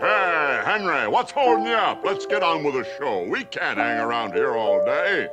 Hey, Henry, what's holding you up? Let's get on with the show. We can't hang around here all day.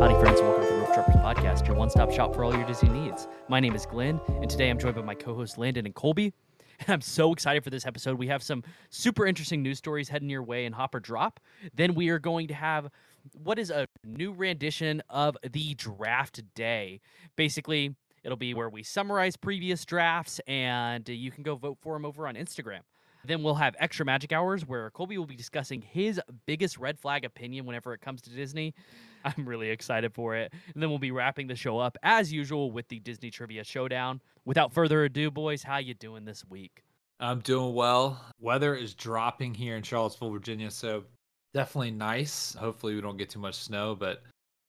Howdy, friends. Welcome to the Rope Droppers Podcast, your one stop shop for all your Disney needs. My name is Glenn, and today I'm joined by my co hosts Landon and Colby. And I'm so excited for this episode. We have some super interesting news stories heading your way in Hop or Drop. Then we are going to have what is a new rendition of the draft day. Basically, it'll be where we summarize previous drafts and you can go vote for them over on Instagram. Then we'll have extra magic hours where Colby will be discussing his biggest red flag opinion whenever it comes to Disney. I'm really excited for it. And then we'll be wrapping the show up as usual with the Disney Trivia Showdown. Without further ado, boys, how you doing this week? I'm doing well. Weather is dropping here in Charlottesville, Virginia, so definitely nice. Hopefully we don't get too much snow, but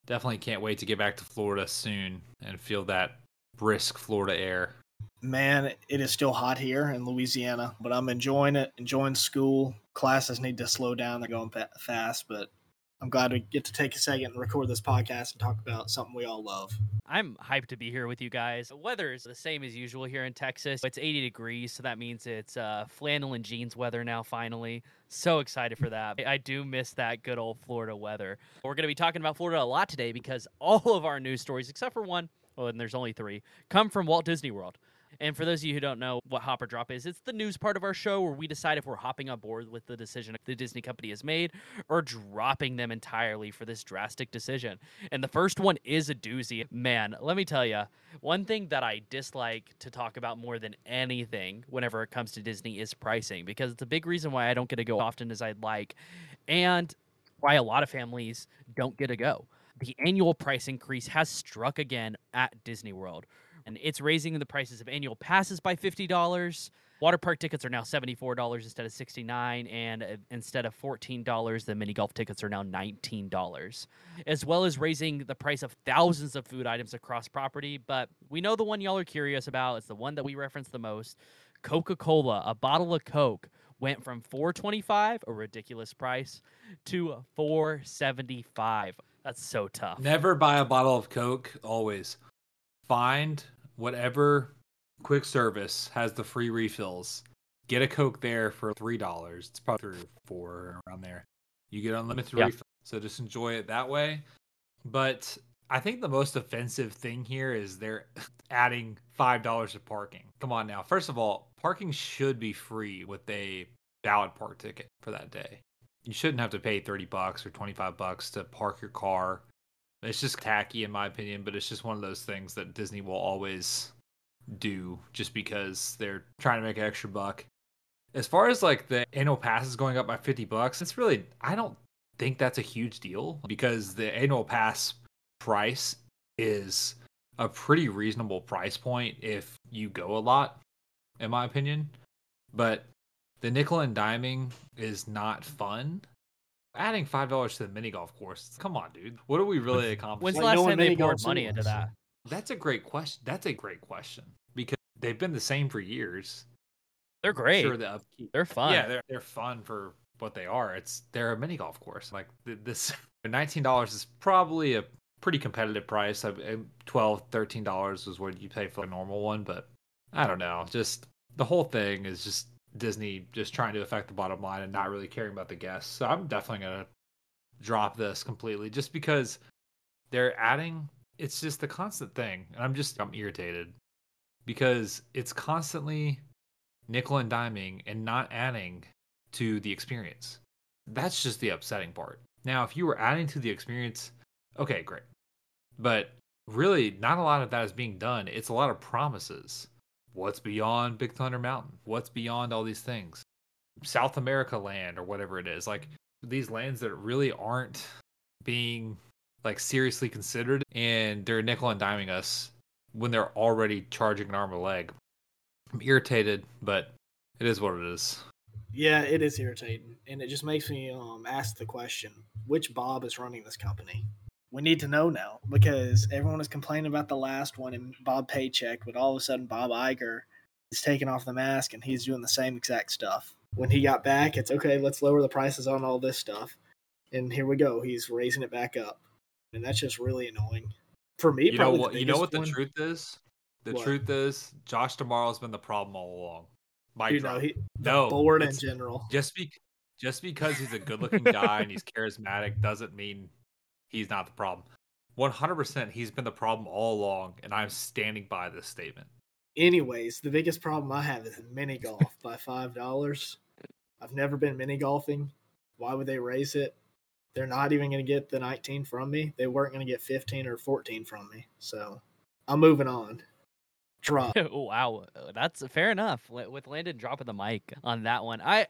definitely can't wait to get back to Florida soon and feel that brisk Florida air. Man, it is still hot here in Louisiana, but I'm enjoying it, enjoying school. Classes need to slow down, they're going fast, but I'm glad we get to take a second and record this podcast and talk about something we all love. I'm hyped to be here with you guys. The weather is the same as usual here in Texas. It's 80 degrees, so that means it's uh, flannel and jeans weather now, finally. So excited for that. I do miss that good old Florida weather. We're going to be talking about Florida a lot today because all of our news stories, except for one, well, and there's only three, come from Walt Disney World. And for those of you who don't know what Hop or Drop is, it's the news part of our show where we decide if we're hopping on board with the decision the Disney company has made or dropping them entirely for this drastic decision. And the first one is a doozy. Man, let me tell you, one thing that I dislike to talk about more than anything whenever it comes to Disney is pricing because it's a big reason why I don't get to go often as I'd like and why a lot of families don't get to go. The annual price increase has struck again at Disney World and it's raising the prices of annual passes by $50. Water park tickets are now $74 instead of 69 and uh, instead of $14 the mini golf tickets are now $19 as well as raising the price of thousands of food items across property. But we know the one y'all are curious about. It's the one that we reference the most. Coca-Cola a bottle of Coke went from 425 a ridiculous price to 475 that's so tough never buy a bottle of coke always find whatever quick service has the free refills. Get a Coke there for three dollars. It's probably three or four around there. You get unlimited yeah. refill. So just enjoy it that way. But I think the most offensive thing here is they're adding five dollars of parking. Come on now. First of all, parking should be free with a valid park ticket for that day. You shouldn't have to pay thirty bucks or twenty five bucks to park your car it's just tacky in my opinion, but it's just one of those things that Disney will always do just because they're trying to make an extra buck. As far as like the annual pass is going up by 50 bucks, it's really I don't think that's a huge deal because the annual pass price is a pretty reasonable price point if you go a lot in my opinion. But the nickel and diming is not fun adding five dollars to the mini golf course. Come on, dude. What are we really accomplishing? When's the last time they poured money into that? That's a great question. That's a great question because they've been the same for years. They're great. Sure, the upkeep. They're fun. Yeah, they're they're fun for what they are. It's they're a mini golf course. Like this, nineteen dollars is probably a pretty competitive price. 12 13 dollars is what you pay for a normal one, but I don't know. Just the whole thing is just Disney just trying to affect the bottom line and not really caring about the guests. So I'm definitely gonna drop this completely just because they're adding it's just the constant thing. And I'm just I'm irritated because it's constantly nickel and diming and not adding to the experience. That's just the upsetting part. Now, if you were adding to the experience, okay, great. But really, not a lot of that is being done. It's a lot of promises. What's beyond Big Thunder Mountain? What's beyond all these things? South America land or whatever it is. Like these lands that really aren't being like seriously considered and they're nickel and diming us when they're already charging an arm a leg. I'm irritated, but it is what it is. Yeah, it is irritating. And it just makes me um, ask the question which Bob is running this company? We need to know now because everyone is complaining about the last one and Bob Paycheck, but all of a sudden Bob Iger is taking off the mask and he's doing the same exact stuff. When he got back, it's okay, let's lower the prices on all this stuff. And here we go, he's raising it back up. And that's just really annoying. For me, you know what you know what the one, truth is? The what? truth is Josh D'Amaro's been the problem all along. You drop. he, the No, board in general. just be just because he's a good-looking guy and he's charismatic doesn't mean he's not the problem. 100% he's been the problem all along and I'm standing by this statement. Anyways, the biggest problem I have is mini golf by five dollars. I've never been mini golfing. Why would they raise it? They're not even going to get the 19 from me. They weren't going to get 15 or 14 from me. So I'm moving on. Drop. wow, that's fair enough. With Landon dropping the mic on that one, I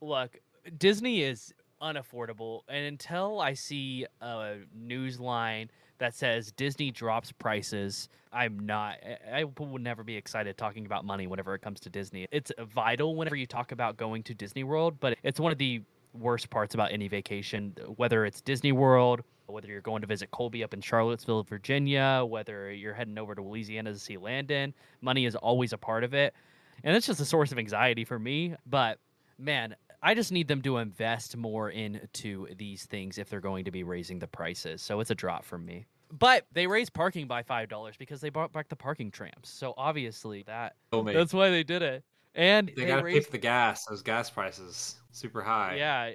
look. Disney is unaffordable, and until I see a news line that says Disney drops prices, I'm not. I- will never be excited talking about money whenever it comes to Disney. It's vital whenever you talk about going to Disney World, but it's one of the worst parts about any vacation, whether it's Disney World, whether you're going to visit Colby up in Charlottesville, Virginia, whether you're heading over to Louisiana to see Landon. Money is always a part of it. And it's just a source of anxiety for me. But man, I just need them to invest more into these things if they're going to be raising the prices. So it's a drop from me. But they raised parking by five dollars because they brought back the parking trams. So obviously that oh, that's why they did it. And they they, got to pay raised for the gas. Those gas prices super high. yeah,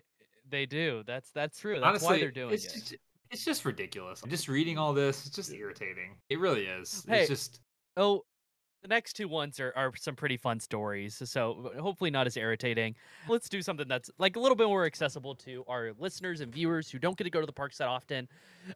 they do. That's that's true. That's Honestly, why they're doing it's it. Just, it's just ridiculous. I'm just reading all this, it's just irritating. It really is. Hey, It's just Oh, the next two ones are, are some pretty fun stories. So hopefully not as irritating. Let's do something that's like a little bit more accessible to our listeners and viewers who don't get to go to the parks that often.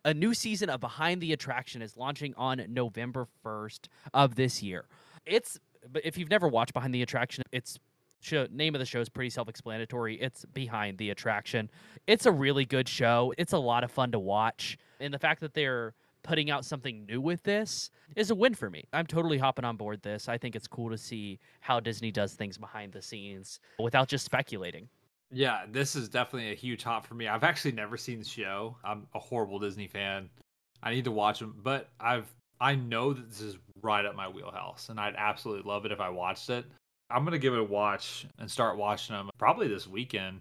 A new season of Behind the Attraction is launching on November 1st of this year. It's if you've never watched Behind the Attraction, it's show, name of the show is pretty self-explanatory. It's Behind the Attraction. It's a really good show. It's a lot of fun to watch. And the fact that they're putting out something new with this is a win for me. I'm totally hopping on board this. I think it's cool to see how Disney does things behind the scenes without just speculating. yeah, this is definitely a huge hop for me. I've actually never seen the show. I'm a horrible Disney fan. I need to watch them, but I've I know that this is right up my wheelhouse, and I'd absolutely love it if I watched it. I'm gonna give it a watch and start watching them probably this weekend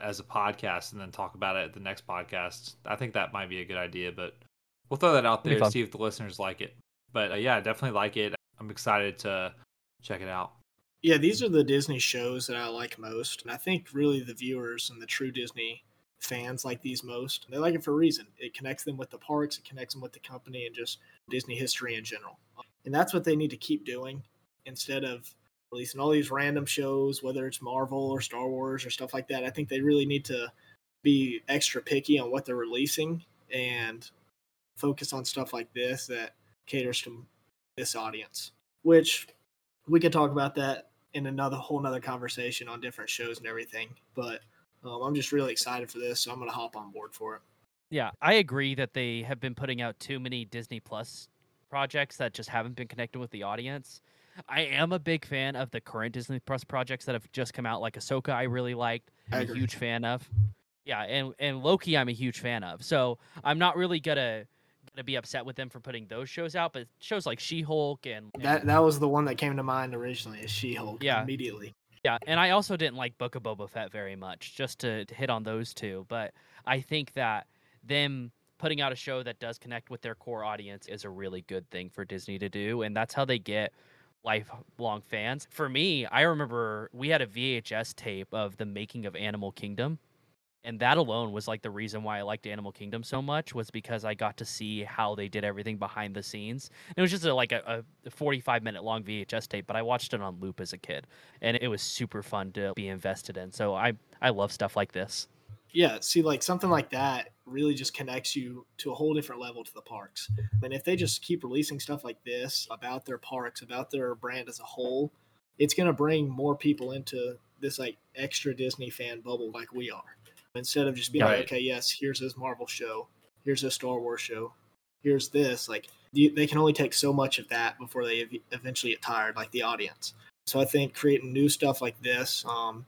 as a podcast, and then talk about it at the next podcast. I think that might be a good idea, but we'll throw that out there fun. to see if the listeners like it. But uh, yeah, definitely like it. I'm excited to check it out. Yeah, these are the Disney shows that I like most. And I think really the viewers and the true Disney fans like these most. They like it for a reason. It connects them with the parks, it connects them with the company, and just Disney history in general. And that's what they need to keep doing instead of releasing all these random shows, whether it's Marvel or Star Wars or stuff like that. I think they really need to be extra picky on what they're releasing and focus on stuff like this that caters to this audience. Which we could talk about that in another whole nother conversation on different shows and everything. But um, I'm just really excited for this, so I'm gonna hop on board for it. Yeah, I agree that they have been putting out too many Disney Plus projects that just haven't been connected with the audience. I am a big fan of the current Disney Plus projects that have just come out, like Ahsoka. I really liked. I'm a huge fan of. Yeah, and and Loki, I'm a huge fan of. So I'm not really gonna gonna be upset with them for putting those shows out, but shows like She-Hulk and, that that was the one that came to mind originally, is She-Hulk. Yeah. immediately. Yeah, and I also didn't like Book of Boba Fett very much, just to, to hit on those two. But I think that them putting out a show that does connect with their core audience is a really good thing for Disney to do, and that's how they get lifelong fans. For me, I remember we had a VHS tape of the making of Animal Kingdom. And that alone was like the reason why I liked Animal Kingdom so much was because I got to see how they did everything behind the scenes. And it was just a, like a, a 45 minute long VHS tape, but I watched it on loop as a kid and it was super fun to be invested in. So I I love stuff like this. Yeah, see, like something like that really just connects you to a whole different level to the parks. Mean, if they just keep releasing stuff like this about their parks, about their brand as a whole, it's going to bring more people into this like extra Disney fan bubble like we are. Instead of just being Right. like, okay, yes, here's this Marvel show, here's this Star Wars show, here's this. Like, you- they can only take so much of that before they eventually get tired, like the audience. So I think creating new stuff like this, um,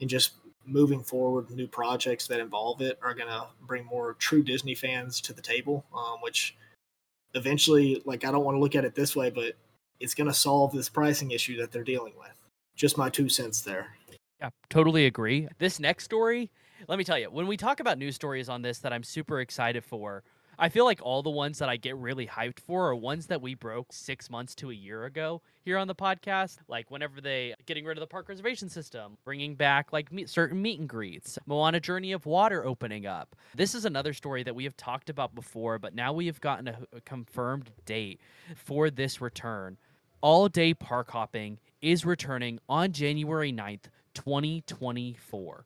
and just moving forward, new projects that involve it are gonna bring more true Disney fans to the table. Um, which eventually, like, I don't want to look at it this way, but it's gonna solve this pricing issue that they're dealing with. Just my two cents there. Yeah, totally agree. This next story, let me tell you, when we talk about news stories on this that I'm super excited for, I feel like all the ones that I get really hyped for are ones that we broke six months to a year ago here on the podcast. Like whenever they getting rid of the park reservation system, bringing back like certain meet and greets, Moana Journey of Water opening up. This is another story that we have talked about before, but now we have gotten a, a confirmed date for this return. All day park hopping is returning on January 9th, 2024.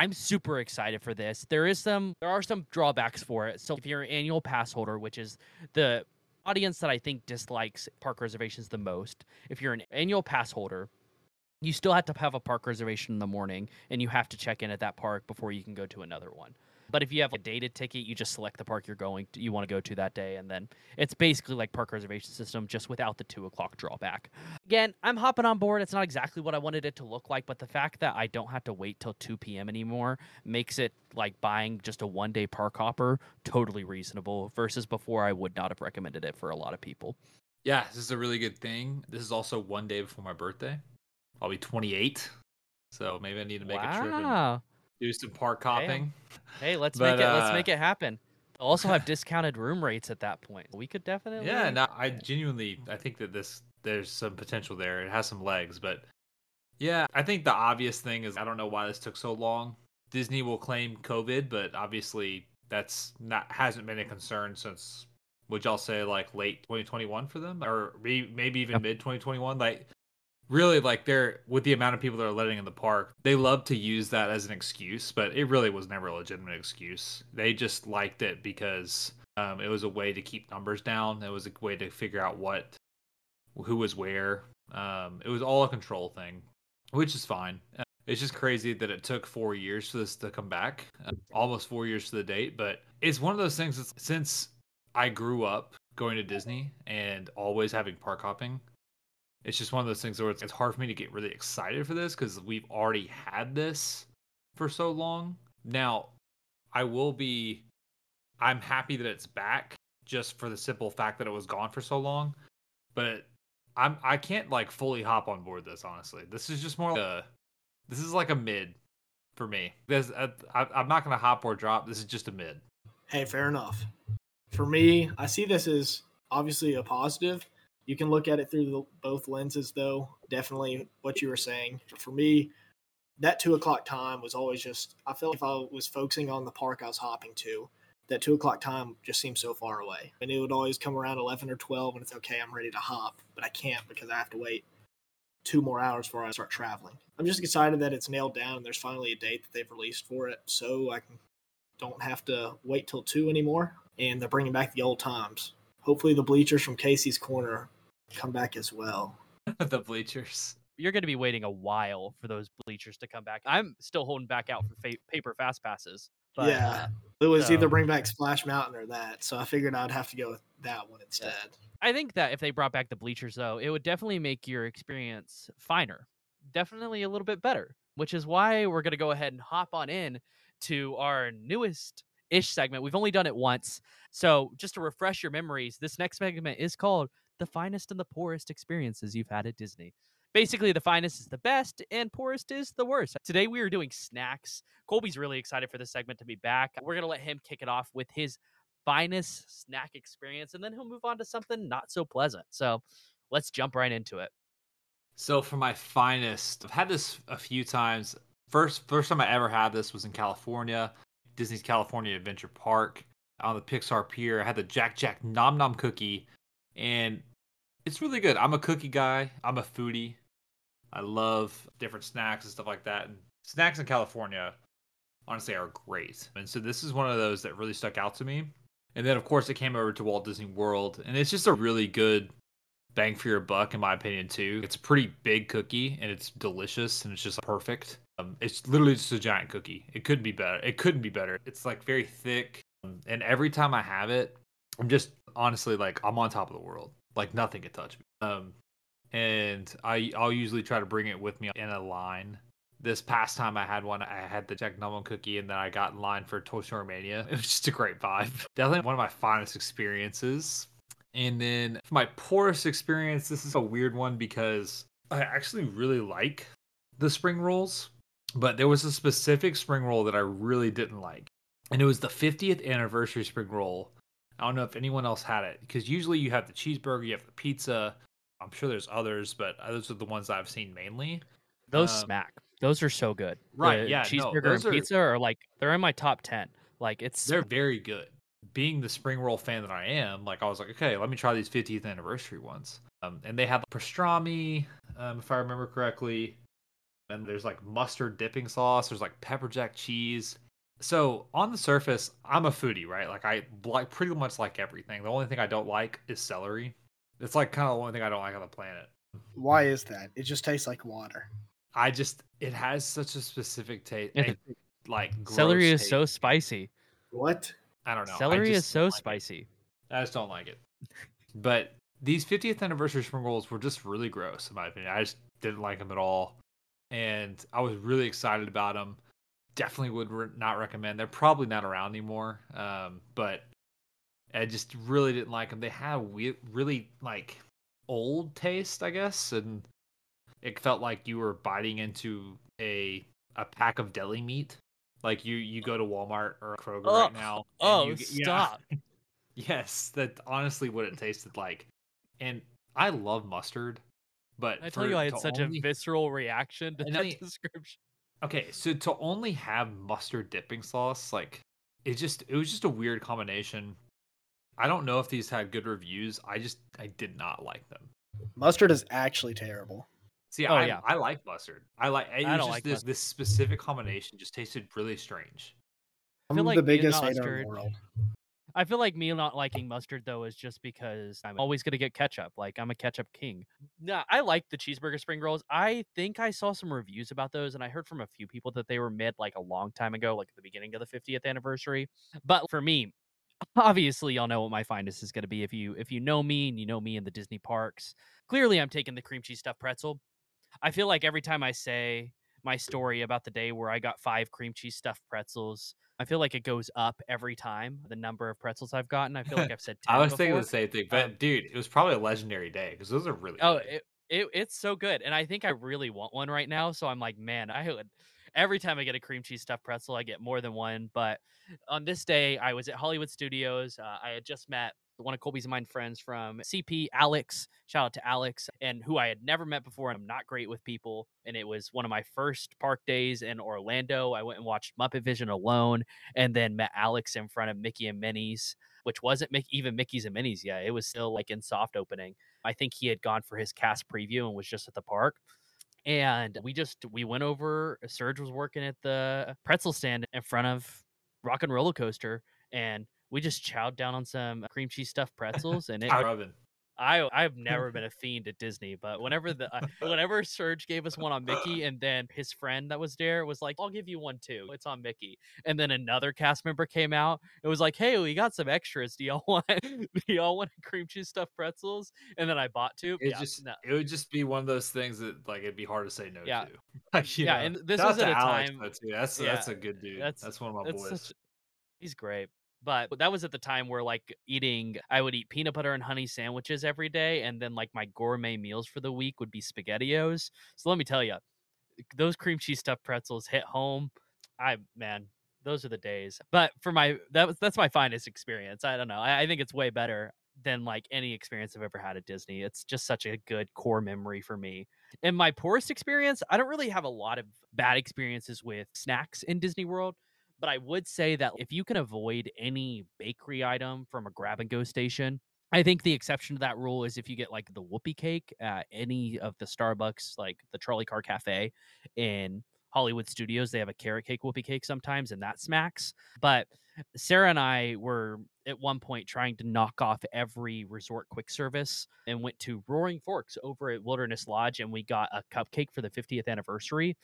I'm super excited for this. There is some there are some drawbacks for it. So if you're an annual pass holder, which is the audience that I think dislikes park reservations the most, if you're an annual pass holder, you still have to have a park reservation in the morning and you have to check in at that park before you can go to another one. But if you have a dated ticket, you just select the park you're going to, you want to go to that day, and then it's basically like park reservation system, just without the two o'clock drawback. Again, I'm hopping on board. It's not exactly what I wanted it to look like, but the fact that I don't have to wait till 2 p.m. anymore makes it like buying just a one day park hopper totally reasonable. Versus before, I would not have recommended it for a lot of people. Yeah, this is a really good thing. This is also one day before my birthday. I'll be 28, so maybe I need to make wow. a trip and do some park hopping. Hey, let's But, make it. Let's uh, make it happen. They'll also have discounted room rates at that point. We could definitely. Yeah, no, I genuinely I think that this there's some potential there. It has some legs, but yeah, I think the obvious thing is I don't know why this took so long. Disney will claim COVID, but obviously that's not hasn't been a concern since would y'all say like late 2021 for them or maybe, maybe even Yep. mid 2021 like really like they're with the amount of people that are letting in the park they love to use that as an excuse but it really was never a legitimate excuse. They just liked it because um, it was a way to keep numbers down. It was a way to figure out what who was where. Um, it was all a control thing which is fine. It's just crazy that it took four years for this to come back uh, almost four years to the date but it's one of those things since i grew up going to disney and always having park hopping it's just one of those things where it's, it's hard for me to get really excited for this because we've already had this for so long. Now, I will be. I'm happy that it's back, just for the simple fact that it was gone for so long. But I'm I can't like fully hop on board this. Honestly, this is just more like a. This is like a mid for me. This I, I, I'm not gonna hop or drop. This is just a mid. Hey, fair enough. For me, I see this as obviously a positive. You can look at it through the, both lenses, though. Definitely what you were saying. For me, that two o'clock time was always just, I felt if I was focusing on the park I was hopping to, that two o'clock time just seemed so far away. And it would always come around 11 or 12, and it's okay, I'm ready to hop, but I can't because I have to wait two more hours before I start traveling. I'm just excited that it's nailed down and there's finally a date that they've released for it so I can don't have to wait till two anymore. And they're bringing back the old times. Hopefully, the bleachers from Casey's Corner come back as well. the bleachers. You're going to be waiting a while for those bleachers to come back. I'm still holding back out for fa- paper fast passes. But, yeah, uh, it was so- either bring back Splash Mountain or that. So I figured I'd have to go with that one instead. I think that if they brought back the bleachers, though, it would definitely make your experience finer, definitely a little bit better. Which is why we're gonna go ahead and hop on in to our newest ish segment. We've only done it once, so just to refresh your memories, this next segment is called "The Finest and the Poorest Experiences You've Had at Disney." Basically, the finest is the best, and poorest is the worst. Today, we are doing snacks. Colby's really excited for this segment to be back. We're gonna let him kick it off with his finest snack experience, and then he'll move on to something not so pleasant. So let's jump right into it. So for my finest, I've had this a few times. First first time I ever had this was in California, Disney's California Adventure Park on the Pixar Pier. I had the Jack Jack Nom Nom cookie, and it's really good. I'm a cookie guy. I'm a foodie. I love different snacks and stuff like that. And snacks in California, honestly, are great. And so this is one of those that really stuck out to me. And then of course it came over to Walt Disney World, and it's just a really good bang for your buck in my opinion too. It's a pretty big cookie and it's delicious and it's just perfect. Um, it's literally just a giant cookie. It couldn't be better. It couldn't be better. It's like very thick, um, and every time I have it, I'm just honestly like I'm on top of the world. Like nothing could touch me. Um, and I I'll usually try to bring it with me in a line. This past time I had one, I had the Jack Nummo cookie, and then I got in line for Toy Story Mania. It was just a great vibe. Definitely one of my finest experiences. And then for my poorest experience, this is a weird one because I actually really like the spring rolls, but there was a specific spring roll that I really didn't like. And it was the 50th anniversary spring roll I don't know if anyone else had it because usually you have the cheeseburger, you have the pizza. I'm sure there's others, but those are the ones I've seen mainly. Those Um, smack. Those are so good. Right, The yeah, Cheeseburger those and are- pizza are like they're in my top ten. Like it's They're very good. Being the spring roll fan that I am, like I was like, okay, let me try these 50th anniversary ones. Um, and they have pastrami, um, if I remember correctly. And there's like mustard dipping sauce. There's like pepper jack cheese. So on the surface, I'm a foodie, right? Like I like pretty much like everything. The only thing I don't like is celery. It's like kind of the only thing I don't like on the planet. Why is that? It just tastes like water. I just it has such a specific taste. Yeah. like celery gross is so spicy. What? I don't know. Celery is so don't like it. spicy. I just don't like it. But these 50th anniversary spring rolls were just really gross, in my opinion. I just didn't like them at all. And I was really excited about them. Definitely would re- not recommend. They're probably not around anymore. Um, but I just really didn't like them. They had we- really like old taste, I guess, and it felt like you were biting into a a pack of deli meat. Like you you go to Walmart or Kroger right now. Oh, you get- yeah. stop. Yes, that's honestly what it tasted like. And I love mustard, but I tell for- you, I had such only- a visceral reaction to that description. Okay, so to only have mustard dipping sauce, like it just it was just a weird combination. I don't know if these had good reviews. I just I did not like them. Mustard is actually terrible. See, Oh, I yeah. I like mustard. I like it I don't just like this mustard. this specific combination just tasted really strange. I'm feel like the biggest hater in mustard- the world. I feel like me not liking mustard though is just because I'm always gonna get ketchup. Like I'm a ketchup king. Nah, I like the cheeseburger spring rolls. I think I saw some reviews about those, and I heard from a few people that they were mid like a long time ago, like at the beginning of the 50th anniversary. But for me, obviously, y'all know what my finest is gonna be. If you if you know me and you know me in the Disney parks, clearly I'm taking the cream cheese stuffed pretzel. I feel like every time I say my story about the day where I got five cream cheese stuffed pretzels. I feel like it goes up every time the number of pretzels I've gotten. I feel like I've said 10 I was thinking the same thing, but Um, dude, it was probably a legendary day because those are really Oh, good. it, it it's so good, and I think I really want one right now. So I'm like, man, I would. Every time I get a cream cheese stuffed pretzel, I get more than one. But on this day, I was at Hollywood Studios. Uh, I had just met one of Colby's and mine friends from CP, Alex. Shout out to Alex, and who I had never met before. I'm not great with people, and it was one of my first park days in Orlando. I went and watched Muppet Vision alone, and then met Alex in front of Mickey and Minnie's, which wasn't Mickey, even Mickey's and Minnie's yet. It was still like in soft opening. I think he had gone for his cast preview and was just at the park. And we just we went over. Uh, Serge was working at the pretzel stand in front of Rock and Roller Coaster, and we just chowed down on some cream cheese stuffed pretzels. And it. I I've never been a fiend at Disney, but whenever the uh, whenever Serge gave us one on Mickey, and then his friend that was there was like, "I'll give you one too. It's on Mickey." And then another cast member came out. It was like, "Hey, we got some extras. Do y'all want? Do y'all want cream cheese stuffed pretzels?" And then I bought two. It yeah, just no. it would just be one of those things that like it'd be hard to say no Yeah. to. Like, Yeah, know. and this was at a Alex, time-. That's yeah, that's a good dude. that's- That's, one of my boys. such- he's great. But that was at the time where like eating, I would eat peanut butter and honey sandwiches every day, and then like my gourmet meals for the week would be spaghettios. So let me tell you, those cream cheese stuffed pretzels hit home. I man, those are the days. But for my that was that's my finest experience. I don't know. I, I think it's way better than like any experience I've ever had at Disney. It's just such a good core memory for me. And my poorest experience, I don't really have a lot of bad experiences with snacks in Disney World. But I would say that if you can avoid any bakery item from a grab and go station, I think the exception to that rule is if you get like the whoopie cake at any of the Starbucks, like the Trolley Car Cafe in Hollywood Studios, they have a carrot cake whoopie cake sometimes, and that smacks. But Sarah and I were at one point trying to knock off every resort quick service and went to Roaring Forks over at Wilderness Lodge, and we got a cupcake for the 50th anniversary,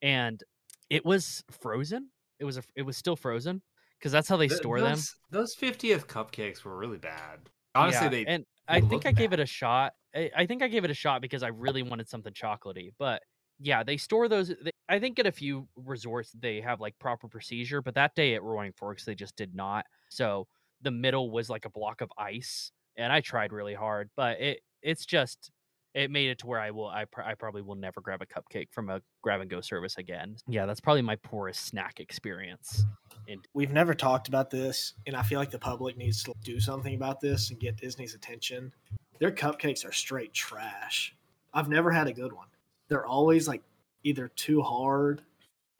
and it was frozen. It was a, it was still frozen because that's how they Th- store them. those, Those 50th cupcakes were really bad. Honestly, Yeah, they and I think look I gave it a shot. I, I think I gave it a shot because I really wanted something chocolatey. But yeah, they store those. They, I think at a few resorts they have like proper procedure, but that day at Roaring Forks they just did not. So the middle was like a block of ice, and I tried really hard, but it it's just it made it to where I will I, pr- I probably will never grab a cupcake from a grab and go service again. Yeah, that's probably my poorest snack experience. And We've never talked about this, and I feel like the public needs to do something about this and get Disney's attention. Their cupcakes are straight trash. I've never had a good one. They're always like either too hard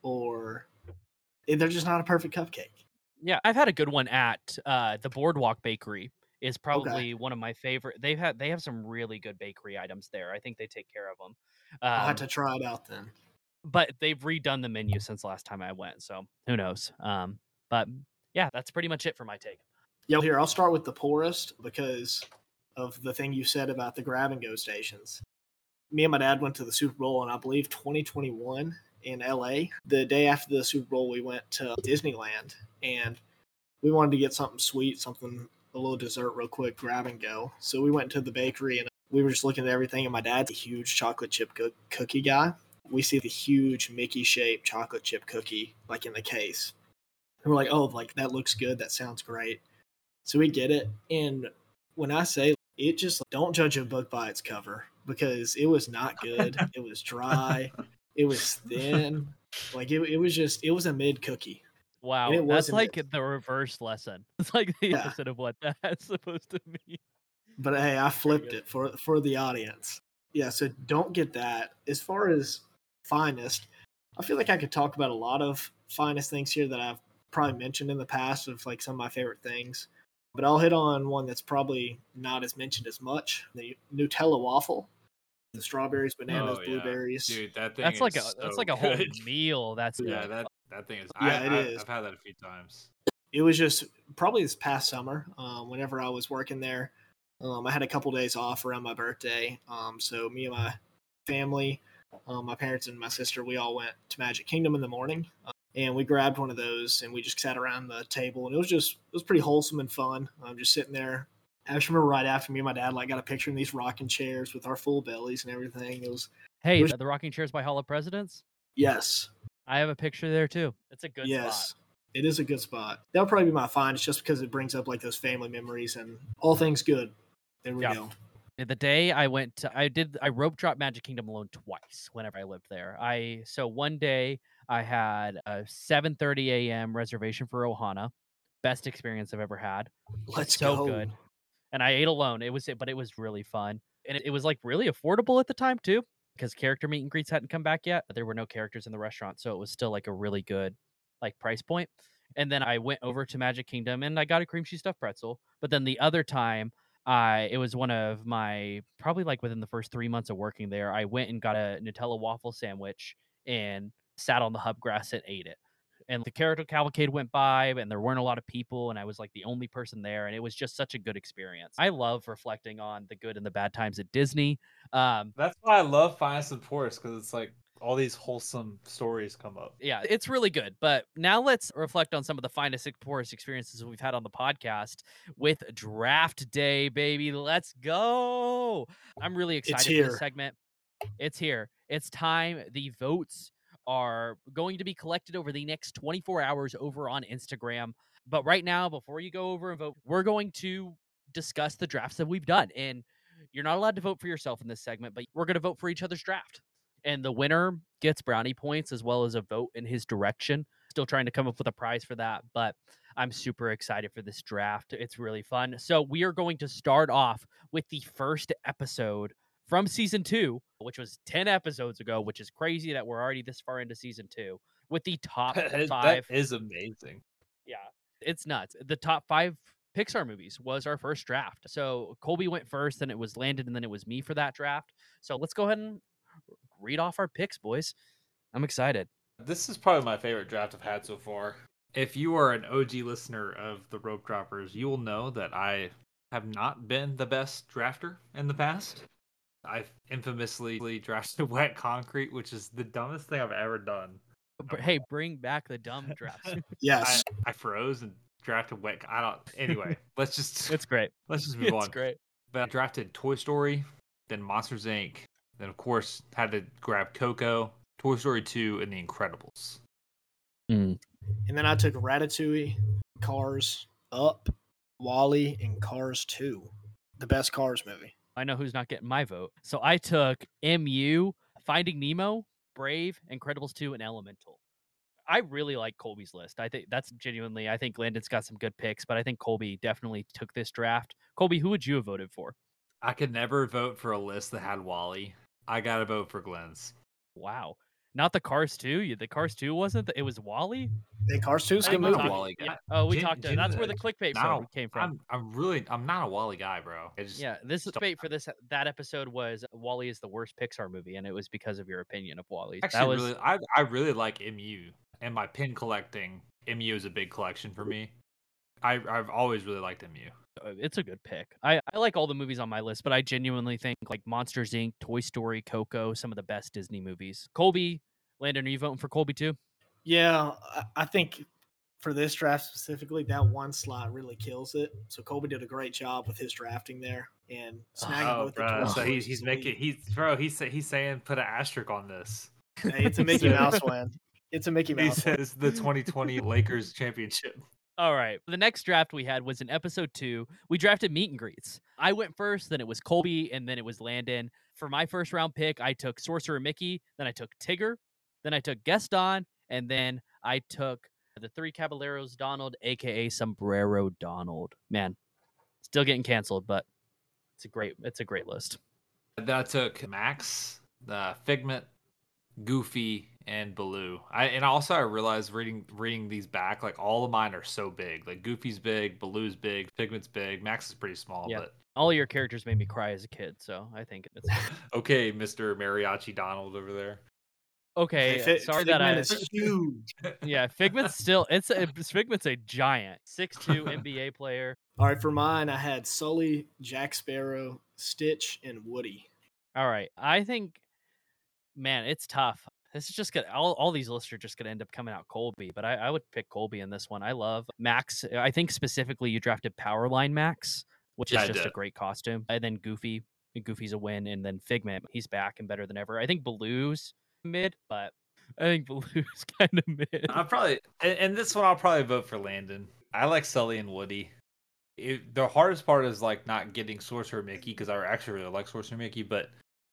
or they're just not a perfect cupcake. yeah, I've had a good one at uh, the Boardwalk Bakery. Is probably one of my favorite. They've had they have some really good bakery items there. I think they take care of them. I'll Um, have to try it out then. but they've redone the menu since last time I went, so who knows? Um, but yeah, that's pretty much it for my take. Yeah, here I'll start with the poorest because of the thing you said about the grab and go stations. Me and my dad went to the Super Bowl in I believe 2021 in LA. The day after the Super Bowl, we went to Disneyland and we wanted to get something sweet, something a little dessert real quick, grab and go. So we went to the bakery and we were just looking at everything. And my dad's a huge chocolate chip coo- cookie guy. We see the huge Mickey shaped chocolate chip cookie like in the case. And we're like, oh, like that looks good. That sounds great. So we get it. And when I say it, just don't judge a book by its cover because it was not good. it was dry. It was thin. Like it, it was just, it was a mid cookie. Wow, it that's like the reverse lesson. It's like the Yeah. opposite of what that's supposed to mean. But hey, I flipped it for for the audience. Yeah, so don't get that. As far as finest, I feel like I could talk about a lot of finest things here that I've probably mentioned in the past of like some of my favorite things. But I'll hit on one that's probably not as mentioned as much: the Nutella waffle, the strawberries, bananas, Oh, yeah. blueberries. Dude, that thing That's like a is that's like a whole good. meal. That's Yeah, that that thing is. Yeah, I, it I, is. I've had that a few times. it was just probably this past summer um, whenever i was working there um, i had a couple days off around my birthday um, so me and my family um, my parents and my sister we all went to magic kingdom in the morning uh, and we grabbed one of those and we just sat around the table and it was just it was pretty wholesome and fun i'm just sitting there i just remember right after me and my dad like got a picture in these rocking chairs with our full bellies and everything it was Hey, Where's- the rocking chairs by Hall of Presidents. yes I have a picture there too. It's a good yes spot. it is a good spot that'll probably be my find it's just because it brings up like those family memories and all things good there we Yeah. go The day I went to, I did, I rope drop Magic Kingdom alone twice whenever I lived there. I, so one day I had a 7.30 a.m. reservation for Ohana. Best experience I've ever had. let's so go good. And I ate alone. It was, it, but it was really fun. And it, it was like really affordable at the time too, because character meet and greets hadn't come back yet. There were no characters in the restaurant. So it was still like a really good like price point. And then I went over to Magic Kingdom and I got a cream cheese stuffed pretzel. But then the other time, I it was one of my probably like within the first three months of working there. I went and got a Nutella waffle sandwich and sat on the hub grass and ate it. And the character cavalcade went by, and there weren't a lot of people, and I was like the only person there, and it was just such a good experience. I love reflecting on the good and the bad times at Disney. Um, That's why I love Finest and Poorest because it's like all these wholesome stories come up. yeah, it's really good. But now let's reflect on some of the finest, and poorest experiences we've had on the podcast with Draft Day, baby. Let's go! I'm really excited for here. this segment. It's here. It's time. The votes are going to be collected over the next 24 hours over on Instagram. But right now, before you go over and vote, we're going to discuss the drafts that we've done. And you're not allowed to vote for yourself in this segment, but we're going to vote for each other's draft. And the winner gets brownie points as well as a vote in his direction. Still trying to come up with a prize for that, but I'm super excited for this draft. It's really fun. So, we are going to start off with the first episode from season two, which was 10 episodes ago, which is crazy that we're already this far into season two, with the top that five. is amazing. Yeah, it's nuts. The top five Pixar movies was our first draft. So Colby went first, then it was Landon, and then it was me for that draft. So let's go ahead and read off our picks, boys. I'm excited. This is probably my favorite draft I've had so far. If you are an OG listener of the Rope Droppers, you will know that I have not been the best drafter in the past. I've infamously drafted wet concrete, which is the dumbest thing I've ever done. But hey, bring back the dumb drafts. Yes. I froze and drafted wet. I don't. Anyway, let's just it's great. let's just move It's on. great. But I drafted Toy Story, then Monsters Inc. Then of course had to grab Coco, Toy Story 2, and The Incredibles. Mm. and then I took Ratatouille, Cars, Up, WALL-E, and Cars 2. The best Cars movie. I know who's not getting my vote. So I took MU, Finding Nemo, Brave, Incredibles 2, and Elemental. I really like Colby's list. I think that's genuinely. I think Landon's got some good picks, but I think Colby definitely took this draft. Colby, who would you have voted for? I could never vote for a list that had WALL-E. I gotta vote for Glenn's. Wow, not the Cars 2. The Cars 2 wasn't. The, it was WALL-E. The Cars 2 is a I good think we I'm movie. a WALL-E guy. yeah. Oh, we Gen- talked. Uh, to, that's where the clickbait not from a- came from. I'm, I'm really, I'm not a WALL-E guy, bro. I just, Yeah, this Stop. debate for this that episode was WALL-E is the worst Pixar movie, and it was because of your opinion of WALL-E. actually that was really, I, I really like MU and my pin collecting. MU is a big collection for me. I, I've always really liked MU. Uh, it's a good pick. I, I like all the movies on my list, but I genuinely think like Monsters Inc., Toy Story, Coco, some of the best Disney movies. Colby, Landon, are you voting for Colby too? Yeah, I, I think for this draft specifically, that one slot really kills it. So Colby did a great job with his drafting there and snagging Oh, both the bro. Toy So he's, he's making, he's, bro, he's, he's saying put an asterisk on this. Hey, it's a Mickey Mouse win. It's a Mickey Mouse. He says the 2020 Lakers championship. All right. The next draft we had was in episode two. We drafted meet and greets. I went first, then it was Colby, and then it was Landon. For my first round pick, I took Sorcerer Mickey, then I took Tigger, then I took Gaston, and then I took the Three Caballeros Donald, aka Sombrero Donald. Man, still getting canceled, but it's a great it's a great list. Then I took Max, the Figment, Goofy, and Baloo. I and also I realized reading reading these back, like all of mine are so big. Like Goofy's big, Baloo's big, Figment's big, Max is pretty small, Yeah. but All your characters made me cry as a kid, so I think it's okay, Mr. Mariachi Donald over there. okay. Fi- sorry that I Figment is huge. yeah. Figment's still it's a, Figment's a giant, six two NBA player. All right, for mine, I had Sully, Jack Sparrow, Stitch, and Woody. All right. I think, man, it's tough. This is just gonna all, all these lists are just gonna end up coming out Colby, but I, I would pick Colby in this one. I love Max. I think specifically you drafted Powerline Max, which Yeah, is just a great costume. And then Goofy. Goofy's a win, and then Figment, he's back and better than ever. I think Baloo's mid, but I think Baloo's kind of mid. I'll probably and, and this one I'll probably vote for Landon. I like Sully and Woody. It, the hardest part is like not getting Sorcerer Mickey because I actually really like Sorcerer Mickey, but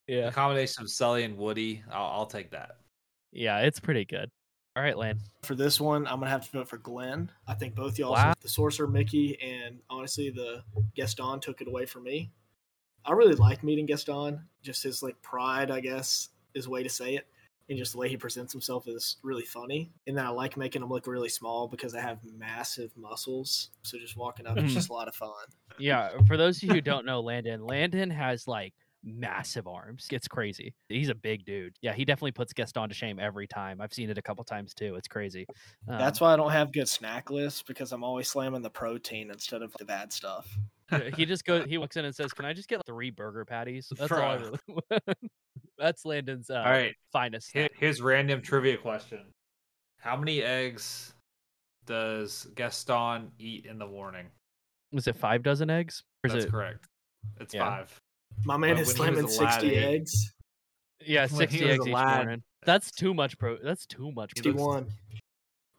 Yeah, the combination of Sully and Woody, I'll, I'll take that. Yeah, it's pretty good. All right, Land. For this one, I'm gonna have to vote for Glenn. I think both y'all, Wow. the Sorcerer Mickey and honestly the Gaston took it away from me. I really like meeting Gaston. Just his like pride, I guess, is a way to say it, and just the way he presents himself is really funny. And then I like making him look really small because I have massive muscles. So just walking up is Mhm. just a lot of fun. Yeah, for those of you who don't know Landon, Landon has like massive arms. It's crazy. He's a big dude. Yeah, he definitely puts Gaston to shame every time. I've seen it a couple times too. It's crazy. Um, That's why I don't have good snack lists because I'm always slamming the protein instead of the bad stuff. he just goes. He walks in and says, "Can I just get three burger patties?" That's all. I really want. That's Landon's uh, All right, finest. here, snack. here's random trivia question: How many eggs does Gaston eat in the morning? Was it five dozen eggs? Or is That's it? correct. It's Yeah. five. My man But is when he slamming was a lad, 60 he- eggs. Yeah, When sixty he was eggs a each lad, morning. That's too much pro. That's too much. He looks- 61.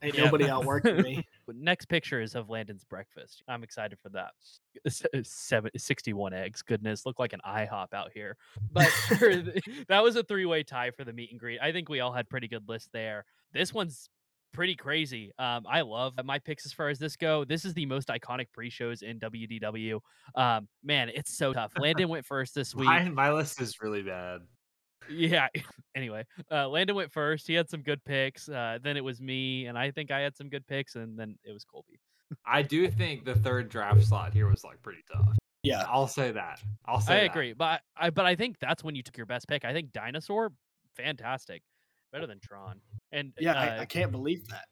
Ain't Yeah. nobody outworking me. Next picture is of Landon's breakfast. I'm excited for that. S- uh, Seven, 61 eggs. Goodness, look like an IHOP out here. But for the- that was a three way tie for the meet and greet. I think we all had pretty good lists there. This one's pretty crazy. Um, I love my picks as far as this go. This is the most iconic pre shows in WDW. Um, man, it's so tough. Landon went first this week. My, my list is really bad. Yeah. Anyway, uh, Landon went first. He had some good picks. Uh, then it was me, and I think I had some good picks, and then it was Colby. I do think the third draft slot here was like pretty tough. Yeah. I'll say that. I'll say I that. agree, but I but I think that's when you took your best pick. I think Dinosaur, fantastic, better than Tron, and Yeah, uh, I, I can't believe that.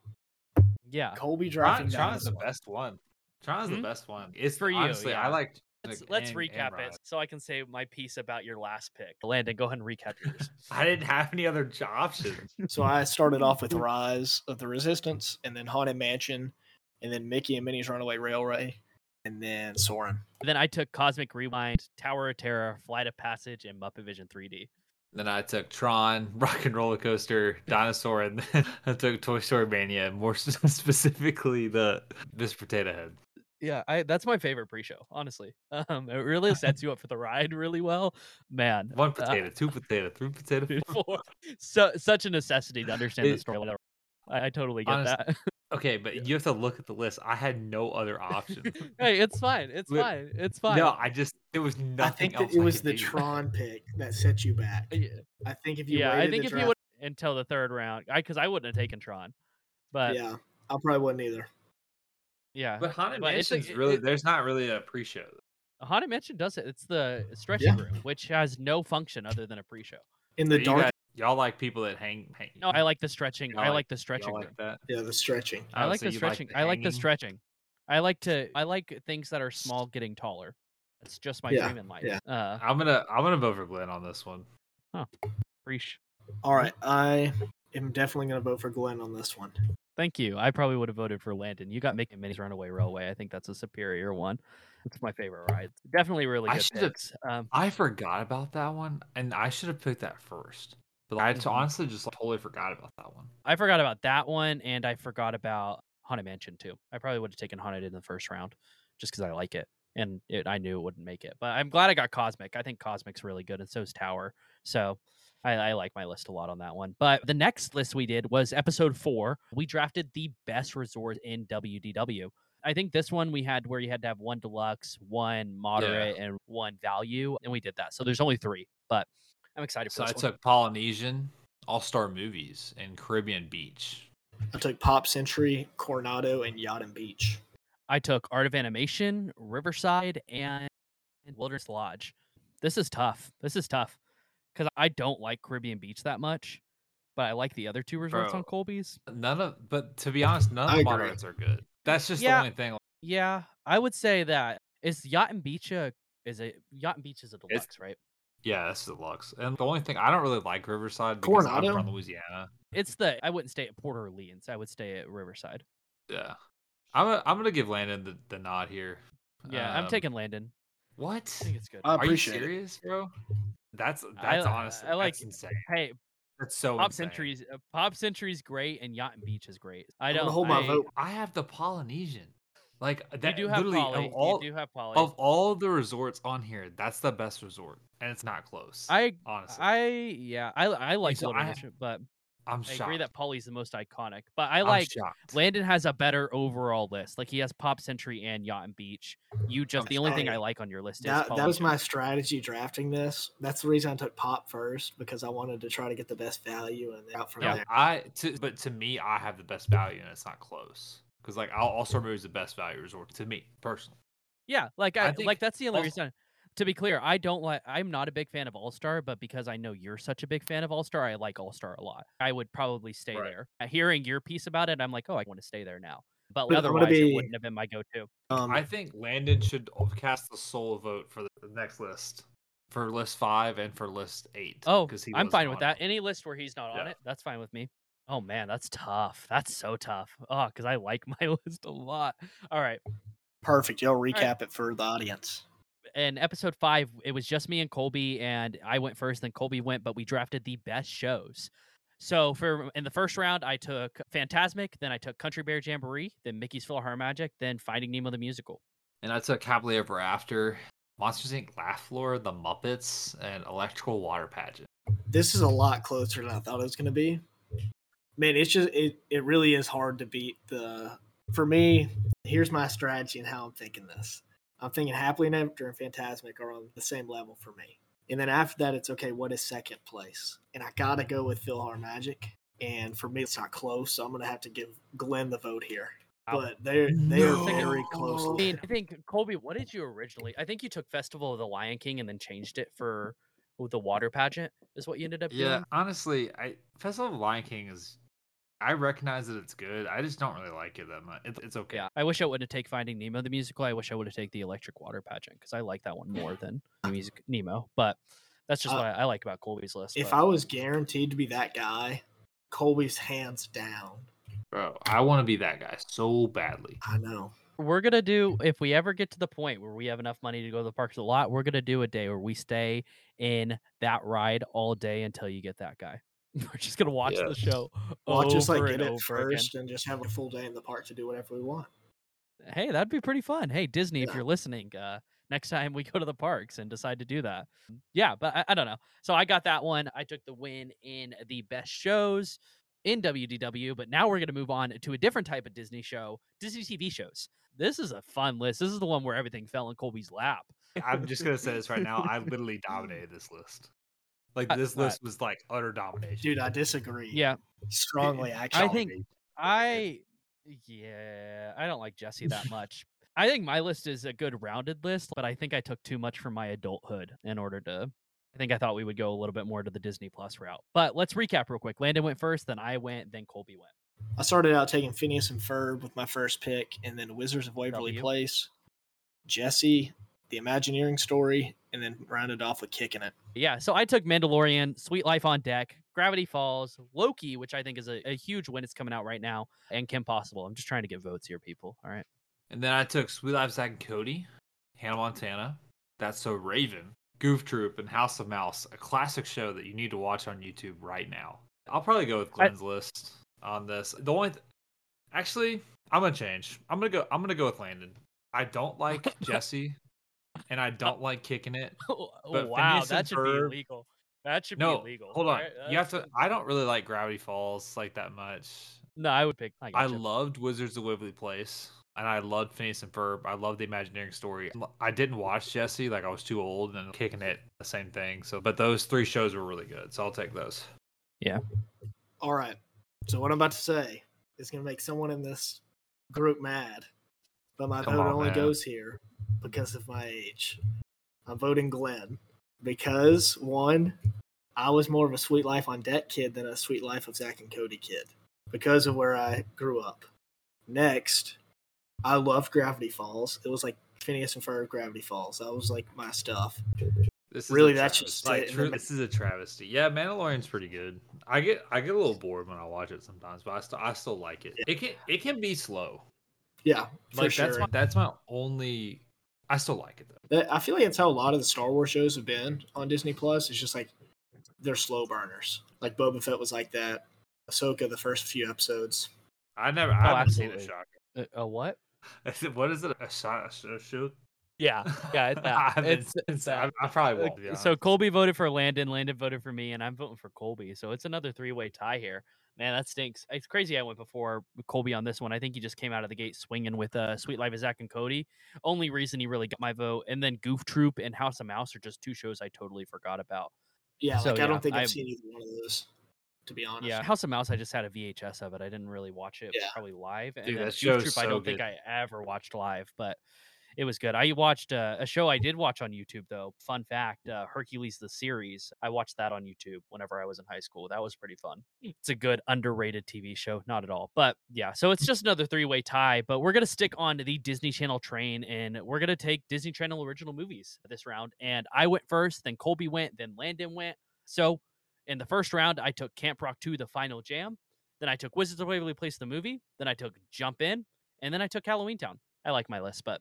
yeah. Colby Tron, drafting Tron is the Dinosaur. best one. Tron is Hmm? the best one. It's For you, honestly, yeah. I like. Let's, like, let's and- and recap it so I can say my piece about your last pick. Landon, go ahead and recap yours. I didn't have any other options. So I started off with Rise of the Resistance, and then Haunted Mansion, and then Mickey and Minnie's Runaway Railway, and then Soarin'. then I took Cosmic Rewind, Tower of Terror, Flight of Passage, and Muppet Vision 3D. Then I took Tron, Rock and Roller Coaster, Dinosaur, and then I took Toy Story Mania. More specifically, the Mr. Potato Head. Yeah, I that's my favorite pre-show, honestly. Um, it really sets you up for the ride really well, man. One uh, potato, two potato, three potato. four- four. So such a necessity to understand the story. I, I totally get Honest- that. Okay, but you have to look at the list. I had no other options. hey, it's fine. It's Wait, fine. It's fine. no, I just there was nothing I think else it I was could the do. Tron pick that set you back. Yeah, I think if you yeah, I think if draft, you would until the third round, I because I wouldn't have taken Tron, but yeah, yeah, I probably wouldn't either. Yeah, but Haunted But it's a- Mansion's it- really it- there's not really a pre-show. Haunted Mansion does it. It's the stretching Yeah. room, which has no function other than a pre-show. In the You dark, guys- y'all like people that hang. hang No, I like the stretching. Y'all I like- like the stretching room. like that. yeah, the stretching. I Oh, like so the you stretching. the I like the stretching. I like to. I like things that are small getting taller. That's just my Yeah, dream in life. yeah. Uh, I'm gonna I'm gonna vote for Glenn on this one. preach. All right, I am definitely going to vote for Glenn on this one. Thank you. I probably would have voted for Landon. You got Mickey & Minnie's Runaway Railway. I think that's a superior one. It's my favorite ride. Definitely really I good should've- picks. Um, I forgot about that one, and I should have picked that first. But I honestly just like, totally forgot about that one. I forgot about that one, and I forgot about Haunted Mansion too. I probably would have taken Haunted in the first round, just because I like it, and it, I knew it wouldn't make it. But I'm glad I got Cosmic. I think Cosmic's really good, and so is Tower. So I, I like my list a lot on that one. But the next list we did was episode four. We drafted the best resort in WDW. I think this one we had where you had to have one deluxe, one moderate, and one value, and we did that. So there's only three, but I'm excited for So I one. took Polynesian, All Star Movies, and Caribbean Beach. I took Pop Century, Coronado, and Yacht and Beach. I took Art of Animation, Riverside, and Wilderness Lodge. This is tough. This is tough because I don't like Caribbean Beach that much, but I like the other two resorts Bro. on Colby's. None of, but to be honest, none of the agree. moderates are good. That's just Yeah. the only thing. Yeah, I would say that is Yacht and Beach a is a Yacht and Beach is a deluxe, right? Yeah, that's deluxe. And the only thing I don't really like Riverside because I'm Coronado? from Louisiana. It's the I wouldn't stay at Port Orleans. I would stay at Riverside. Yeah, I'm a, I'm gonna give Landon the, the nod here. Yeah, I'm Um, taking Landon. What? I think it's good. I Are you appreciate it. serious, bro? That's I- that's honestly I like- that's insane. hey, That's so Pop insane. Century's uh, Pop Century's great, and Yacht and Beach is great. I I'm don't hold my I- vote. I have the Polynesian. Like uh, You that. do have literally, Poly. Of all, you do have Poly. of all the resorts on here, that's the best resort, and it's not close. I honestly, I yeah, I I like so I- Wilderness, but I'm I shocked. agree that Polly's the most iconic. But I like. Landon has a better overall list. Like he has Pop Century and Yacht and Beach. You just the only thing I like on your list is That, that was my strategy drafting this. That's the reason I took Pop first because I wanted to try to get the best value and then out from Yeah. there. I to, but to me, I have the best value, and it's not close. Because like All All Star Movie is the best value resort to me personally. Yeah, like I, I like that's the only All- reason. To be clear, I don't like. I'm not a big fan of All Star, but because I know you're such a big fan of All Star, I like All Star a lot. I would probably stay Right. there. Uh, Hearing your piece about it, I'm like, oh, I want to stay there now. But But otherwise, be- it wouldn't have been my go-to. Um, I think Landon should cast the sole vote for the next list, for list five and for list eight. Oh, 'cause he I'm fine with that. it. Any list where he's not on it, that's fine with me. Oh man, that's tough. That's so tough. Oh, because I like my list a lot. All right. perfect. You'll recap it for the audience. In episode five, it was just me and Colby, and I went first, then Colby went, but we drafted the best shows. So for in the first round, I took Phantasmic, then I took Country Bear Jamboree, then Mickey's PhilharMagic, then Finding Nemo the musical. And I took Happily Ever After, Monsters Inc. Laugh Floor, The Muppets, and Electrical Water Pageant. This is a lot closer than I thought it was going to be. Man, it's just it. It really is hard to beat the. For me, here's my strategy and how I'm thinking this. I'm thinking Happily Ever and Phantasmic are on the same level for me. And then after that, it's okay. What is second place? And I gotta go with PhilharMagic. And for me, it's not close, so I'm gonna have to give Glenn the vote here. Wow. But they're they are No. very I mean, I think Colby, what did you originally? I think you took Festival of the Lion King and then changed it for the water pageant. Is what you ended up Yeah, doing. Yeah, honestly, I Festival of the Lion King is. I recognize that it's good. I just don't really like it that much. It, it's okay. Yeah, I wish I would have taken Finding Nemo the musical. I wish I would have taken the Electric Water Pageant because I like that one more than the music Nemo. But that's just Uh, what I, I like about Colby's list. If but- I was guaranteed to be that guy, Colby's hands down. Bro, I want to be that guy so badly. I know. we're gonna do if we ever get to the point where we have enough money to go to the parks a lot, we're gonna do a day where we stay in that ride all day until you get that guy. We're just gonna watch Yeah. the show. Well, just like over get and it over again. first and just have a full day in the park to do whatever we want. Hey, that'd be pretty fun. Hey, Disney, if you're listening, uh, next time we go to the parks and decide to do that. Yeah, but I, I don't know. So I got that one. I took the win in the best shows in WDW, but now we're going to move on to a different type of Disney show, Disney TV shows. This is a fun list. This is the one where everything fell in Colby's lap. I'm just gonna say this right now. I literally dominated this list. Like this I- list was like utter domination. Dude, I disagree. Yeah, Strongly, Actually, I think I yeah, I don't like Jessie that much. I think my list is a good rounded list, but I think I took too much from my adulthood in order to I think I thought we would go a little bit more to the Disney Plus route. But let's recap real quick. Landon went first, then I went, then Colby went. I started out taking Phineas and Ferb with my first pick, and then Wizards of Waverly W. Place, Jessie, The Imagineering Story, and then rounded off with Kicking It. Yeah, so I took Mandalorian, Suite Life on Deck, Gravity Falls, Loki, which I think is a, a huge win. It's coming out right now, and Kim Possible. I'm just trying to get votes here, people. All right. And then I took Suite Life Zack and Cody, Hannah Montana, That's So Raven, Goof Troop, and House of Mouse, a classic show that you need to watch on YouTube right now. I'll probably go with I- Glenn's list on this. The only, th- actually, I'm gonna change. I'm gonna go. I'm gonna go with Landon. I don't like Jessie, and I uh don't like kicking it. Oh, oh, but wow, Phineas that should Ferb- be illegal. That should No, be illegal. hold on. Alright, You have to. I don't really like Gravity Falls like that much. No, I would pick. I, I loved Wizards of Waverly Place, and I loved Phineas and Ferb. I loved the Imagineering story. I didn't watch Jessie, like I was too old, and kicking it the same thing. So, but those three shows were really good, so I'll take those. Yeah. All right. So what I'm about to say is going to make someone in this group mad, but my Come vote on, only man. goes here because of my age. I'm voting Glenn because one, I was more of a Suite Life on Deck kid than a Suite Life of Zack and Cody kid because of where I grew up. Next, I loved Gravity Falls. It was like Phineas and Ferb Gravity Falls. That was like my stuff. This is Really, that's just like this is a travesty. Yeah, Mandalorian's pretty good. I get I get a little bored when I watch it sometimes, but I still I still like it. It can it can be slow. Yeah, for Like sure. that's my that's my only. I still like it though. That- I feel like that's how a lot of the Star Wars shows have been on Disney Plus. It's just like they're slow burners. Like Boba Fett was like that. Ahsoka, the first few episodes. I never Oh, I haven't seen a absolutely. shock. Uh, a what? What is it? A shot? A shoot? Yeah, yeah, it's I that. haven't it's, it's that. I, I probably Uh, won't. be So. Colby voted for Landon, Landon voted for me, and I'm voting for Colby. So it's another three-way tie here. Man, that stinks. It's crazy. I went before Colby on this one. I think he just came out of the gate swinging with uh, "Suite Life of Zack and Cody." Only reason he really got my vote, and then Goof Troop and House of Mouse are just two shows I totally forgot about. Yeah, So, like I yeah, don't think I've I'm- seen either one of those. To be honest. Yeah, House of Mouse. I just had a VHS of it. I didn't really watch it Yeah. probably live. And Dude, then that Goof show's Troop, I don't think. I ever watched live, but it was good. I watched uh, a show I did watch on YouTube though. Fun fact: uh, Hercules the series. I watched that on YouTube whenever I was in high school. That was pretty fun. It's a good underrated TV show. Not at all, but yeah. So it's just another three-way tie. But we're gonna stick on the Disney Channel train, and we're gonna take Disney Channel original movies this round. And I went first, then Colby went, then Landon went. So in the first round, I took Camp Rock 2, The Final Jam. Then I took Wizards of Waverly Place, the movie. Then I took Jump In. And then I took Halloween Town. I like my list, but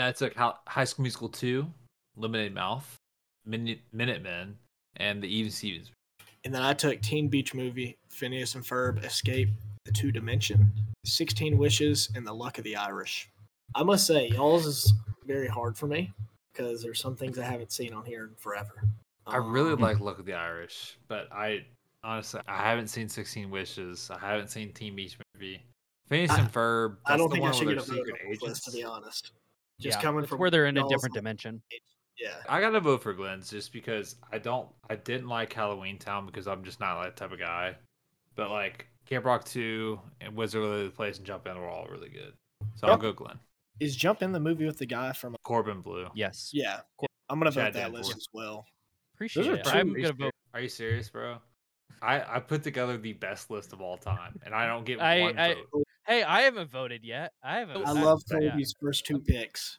I took High High School Musical 2, Lemonade Mouth, Minute Minutemen, and the Even Stevens. And then I took Teen Beach Movie, Phineas and Ferb, Escape the Two Dimension, Sixteen Wishes, and The Luck of the Irish. I must say, y'all's is very hard for me because there's some things I haven't seen on here in forever. I really Um, like Luck of the Irish, but I honestly I haven't seen Sixteen Wishes. I haven't seen Teen Beach Movie. Phineas I- and Ferb. I don't that's the think I one should get a vote secret on this list, to be honest. Just yeah, coming from where they're in a different dimension. Yeah. I gotta vote for Glenn's just because I don't I didn't like Halloween Town because I'm just not that type of guy. But like Camp Rock 2 and Wizard of the Place and Jump In were all really good. So I'll go Glenn. Is Jump in the movie with the guy from? Uh, Corbin Bleu. Yes. Yeah, I'm gonna vote Chad that list as well. Appreciate are it. pretty- I'm you going to ser- vote. Are you serious, bro? I, I put together the best list of all time, and I don't get I- one I- vote. Hey, I haven't voted yet. I haven't. I I- love yeah. Colby's first two picks.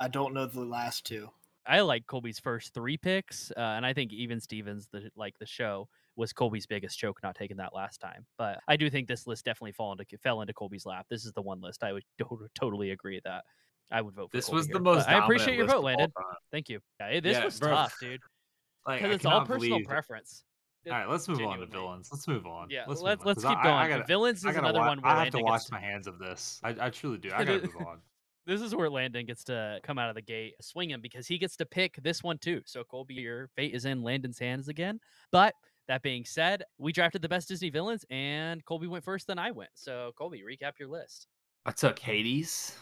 I don't know the last two. I like Colby's first three picks, uh, and I think even Stevens, the like the show, was Colby's biggest choke not taking that last time. But I do think this list definitely fall into, fell into Colby's lap. This is the one list I would to- totally agree that I would vote for. This Colby was the most. But I appreciate your vote, Landon. Thank you. Yeah, this Yeah, was bro. tough, dude, Like, because I it's all personal believe- preference. All right, let's move on to villains. Let's move on. Yeah, let's let's on, let's 'cause keep I- going. I, gotta, Villains I is another wa- one where I have to wash gets my hands of this. I, I truly do. I gotta move on. this is where Landon gets to come out of the gate swinging because he gets to pick this one too. So Colby, your fate is in Landon's hands again. But that being said, we drafted the best Disney villains, and Colby went first, then I went. So Colby, recap your list. I took Hades,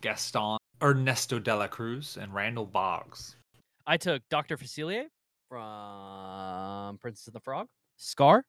Gaston, Ernesto de la Cruz, and Randall Boggs. I took Doctor Facilier from Princess and the Frog, Scar,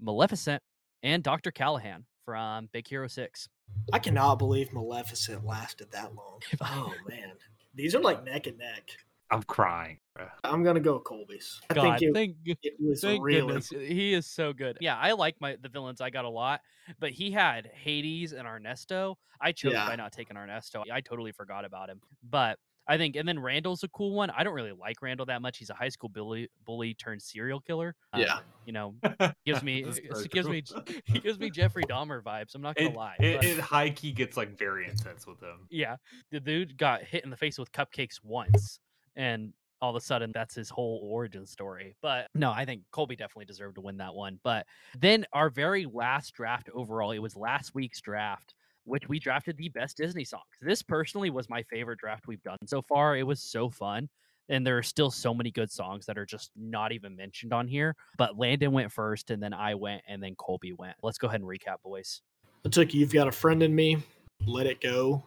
Maleficent, and Doctor Callaghan from Big Hero Six. I cannot believe Maleficent lasted that long. Oh man, these are like neck and neck. I'm crying. I'm gonna go Colby's. I God, think it, thank it was Thank really goodness he is so good. Yeah, I like my the villains. I got a lot, but he had Hades and Ernesto. I chose Yeah. by not taking Ernesto. I totally forgot about him. But I think, and then Randall's a cool one. I don't really like Randall that much. He's a high school bully, bully turned serial killer. Um, yeah. you know, gives me gives me he gives me Jeffrey Dahmer vibes. I'm not gonna It, lie. it, but- it high key gets like very intense with him. yeah, the dude got hit in the face with cupcakes once, and all of a sudden that's his whole origin story. But no, I think Colby definitely deserved to win that one. But then our very last draft overall, it was last week's draft, which we drafted the best Disney songs. This personally was my favorite draft we've done so far. It was so fun. And there are still so many good songs that are just not even mentioned on here. But Landon went first, and then I went, and then Colby went. Let's go ahead and recap, boys. I took You've Got a Friend in Me, Let It Go,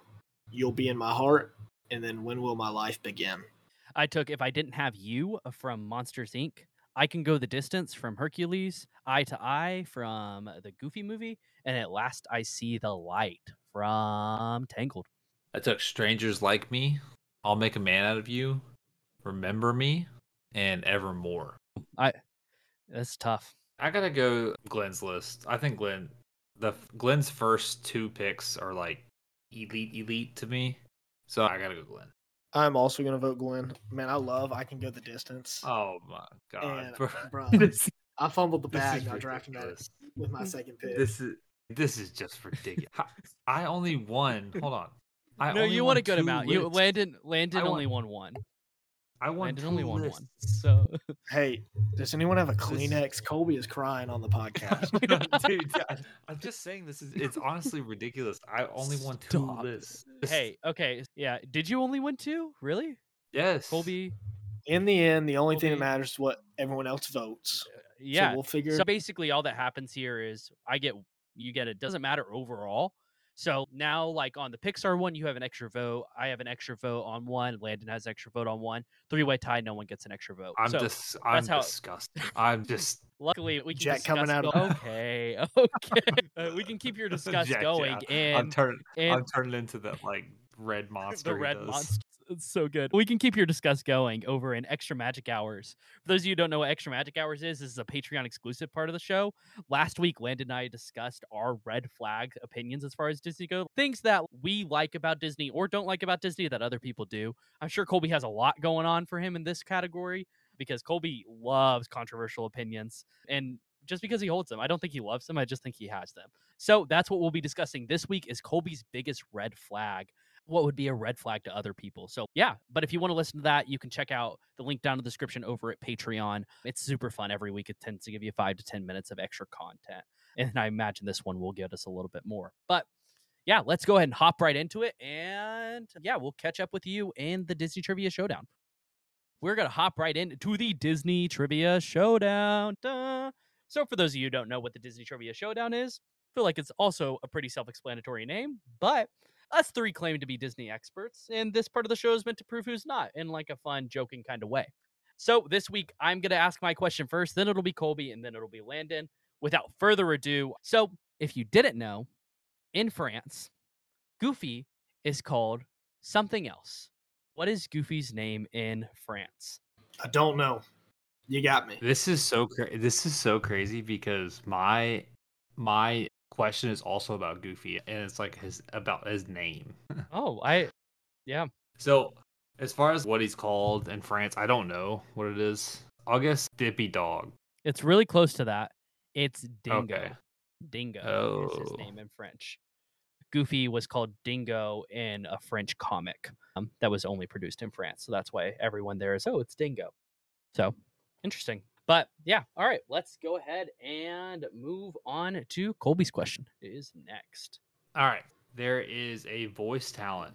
You'll Be in My Heart, and then When Will My Life Begin? I took If I Didn't Have You from Monsters Inc., I Can Go the Distance from Hercules, Eye to Eye from the Goofy movie, and At Last I See the Light from Tangled. I took Strangers Like Me, I'll Make a Man Out of You, Remember Me, and Evermore. I that's tough. I gotta go Glenn's list. I think Glenn, the Glenn's first two picks are like elite, elite to me. So I gotta go Glenn. I'm also gonna vote Glenn. Man, I love I Can Go the Distance. Oh my god, And, bro. Uh, bro, this, I fumbled the bag is not drafting that with my second pick. This is this is just ridiculous. I only won. Hold on. I no, only you won want a good two amount. You lists. Landon Landon I only want- won one. I won Landon two only won one. So Hey, does anyone have a Kleenex? Colby is crying on the podcast. Dude, I, I'm just saying this is it's honestly ridiculous. I only won two Stop. lists. This- hey, okay, yeah. Did you only win two? Really, yes, Colby? In the end, the only thing that matters is what everyone else votes. Uh, yeah. So we'll figure. So basically, all that happens here is I get you get it. Doesn't matter overall. So now, like on the Pixar one, you have an extra vote. I have an extra vote on one. Landon has an extra vote on one. Three way tie. No one gets an extra vote. I'm so just I'm how- disgusted. I'm just luckily we can Jet coming out go- of- okay, okay. Uh, we can keep your discuss Jack, going yeah. and I'm turning I'm turning into that like red monster. the he red does. monster. It's so good. We can keep your discuss going over in Extra Magic Hours. For those of you who don't know what Extra Magic Hours is, this is a Patreon exclusive part of the show. Last week, Landon and I discussed our red flag opinions as far as Disney go. Things that we like about Disney or don't like about Disney that other people do. I'm sure Colby has a lot going on for him in this category because Colby loves controversial opinions. And just because he holds them, I don't think he loves them. I just think he has them. So that's what we'll be discussing this week is Colby's biggest red flag what would be a red flag to other people. So yeah, but if you want to listen to that, you can check out the link down in the description over at Patreon. It's super fun every week. It tends to give you five to ten minutes of extra content, and I imagine this one will get us a little bit more. But yeah, let's go ahead and hop right into it, and yeah, we'll catch up with you in the Disney Trivia Showdown. We're gonna hop right into the Disney Trivia Showdown. Duh. So for those of you who don't know what the Disney Trivia Showdown is, I feel like it's also a pretty self-explanatory name, but us three claim to be Disney experts, and this part of the show is meant to prove who's not in like a fun, joking kind of way. So this week, I'm going to ask my question first, then it'll be Colby, and then it'll be Landon. Without further ado, so if you didn't know, in France, Goofy is called something else. What is Goofy's name in France? I don't know. You got me. This is so cra- this is so crazy because my my question is also about Goofy and it's like his about his name. Oh, I, yeah, So as far as what he's called in France, I don't know what it is. Guess Dippy Dog. it's really close to that. It's Dingo. Okay. Dingo is his Oh. name in French. Goofy was called Dingo in a French comic um, that was only produced in France. So that's why everyone there is, oh, it's Dingo. So interesting. But yeah, all right, let's go ahead and move on to Colby's question. Is next. All right. There is a voice talent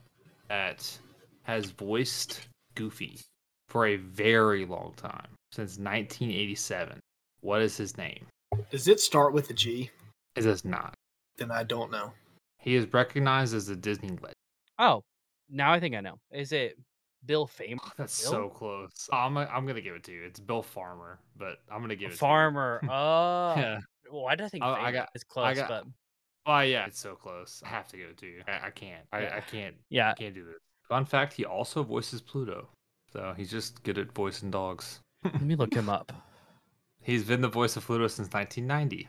that has voiced Goofy for a very long time, since 1987. What is his name? Does it start with a G? It does not. Then I don't know. He is recognized as a Disney legend. Oh, now I think I know. Is it Bill Famer? Oh, that's Bill? so close. I'm I'm gonna give it to you. It's Bill Farmer, but I'm gonna give it Farmer. Oh, to you. Yeah. why did I think Oh, I got- is close? I got- but Oh yeah, it's so close. I have to give it to you. I, I can't. I, Yeah. I can't. yeah, I can't do this. Fun fact: He also voices Pluto, so he's just good at voicing dogs. let me look him up. He's been the voice of Pluto since 1990.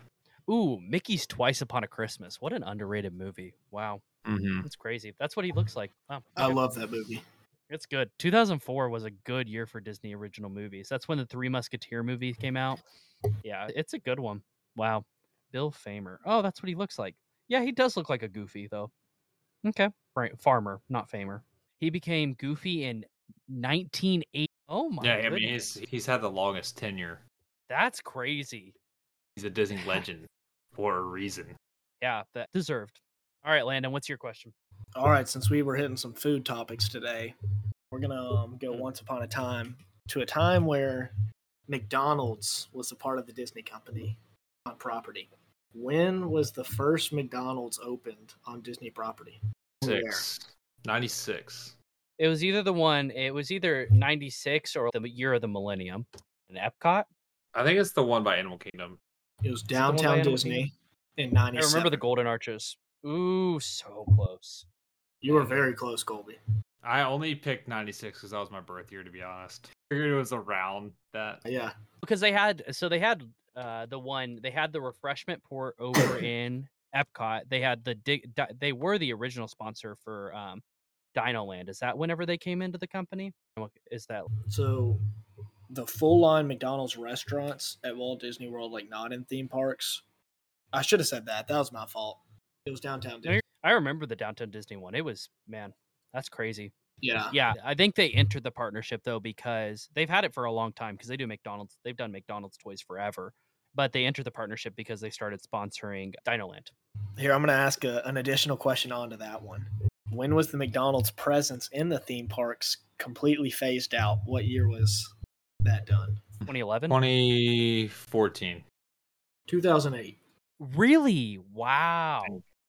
Ooh, Mickey's Twice Upon a Christmas. What an underrated movie. Wow, Mm-hmm. that's crazy. That's what he looks like. Wow, I love that movie. It's good. 2004 was a good year for Disney original movies. That's when the Three Musketeer movie came out. Yeah, it's a good one. Wow. Bill Famer. Oh, that's what he looks like. Yeah, he does look like a Goofy though. Okay. Right. Farmer, not Famer. He became Goofy in 1980. Oh my Yeah, I mean he's he's had the longest tenure. That's crazy. He's a Disney legend for a reason. Yeah, that deserved. All right, Landon, what's your question? All right, since we were hitting some food topics today, we're gonna um, go once upon a time to a time where McDonald's was a part of the Disney company on property. When was the first McDonald's opened on Disney property? Where? Six. 96. It was either the one, it was either 96 or the year of the millennium in Epcot. I think it's the one by Animal Kingdom. It was the one by downtown Animal Disney in I remember the Golden Arches. Ooh, so close. You were very close, Colby. I only picked 96 because that was my birth year, to be honest. I figured it was around that. Yeah, because they had so they had uh the one they had the refreshment port over in Epcot. They had the dig. Di- They were the original sponsor for um Dino Land. Is that whenever they came into the company? Is that So the full line McDonald's restaurants at Walt Disney World, like not in theme parks. I should have said that. That was my fault. It was downtown Disney. You're- I remember the downtown Disney one. It was man, that's crazy. Yeah. Yeah, I think they entered the partnership though because they've had it for a long time because they do McDonald's. They've done McDonald's toys forever, but they entered the partnership because they started sponsoring Dino Land. Here, I'm going to ask a, an additional question onto that one. When was the McDonald's presence in the theme parks completely phased out? What year was that done? 2011. 2014. 2008. Really? Wow.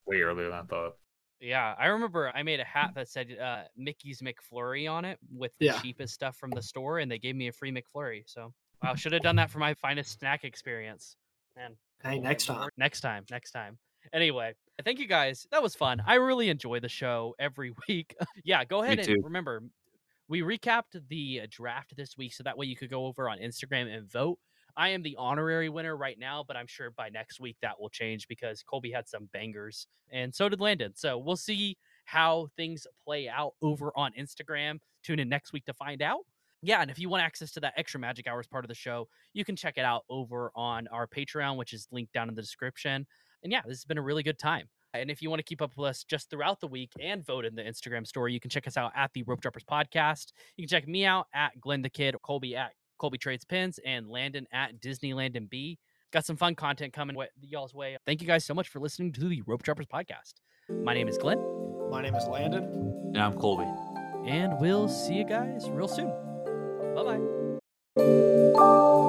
Way earlier than I thought. Yeah, I remember I made a hat that said uh, Mickey's McFlurry on it with the Yeah. cheapest stuff from the store, and they gave me a free McFlurry. So I should have done that for my finest snack experience. Man, Hey, next time. next time, next time. Anyway, thank you guys. That was fun. I really enjoy the show every week. yeah, go ahead and too. remember we recapped the uh, draft this week, so that way you could go over on Instagram and vote. I am the honorary winner right now, but I'm sure by next week that will change because Colby had some bangers and so did Landon. So we'll see how things play out over on Instagram. Tune in next week to find out. Yeah, and if you want access to that extra magic hours part of the show, you can check it out over on our Patreon, which is linked down in the description. And yeah, this has been a really good time. And if you want to keep up with us just throughout the week and vote in the Instagram story, you can check us out at the Rope Droppers Podcast. You can check me out at Glenn the Kid, Colby at Colby Trades Pins, and Landon at Disney Landon B. Got some fun content coming y'all's way. Thank you guys so much for listening to the Rope Droppers Podcast. My name is Glenn, My name is Landon. And I'm Colby. and we'll see you guys real soon. Bye bye.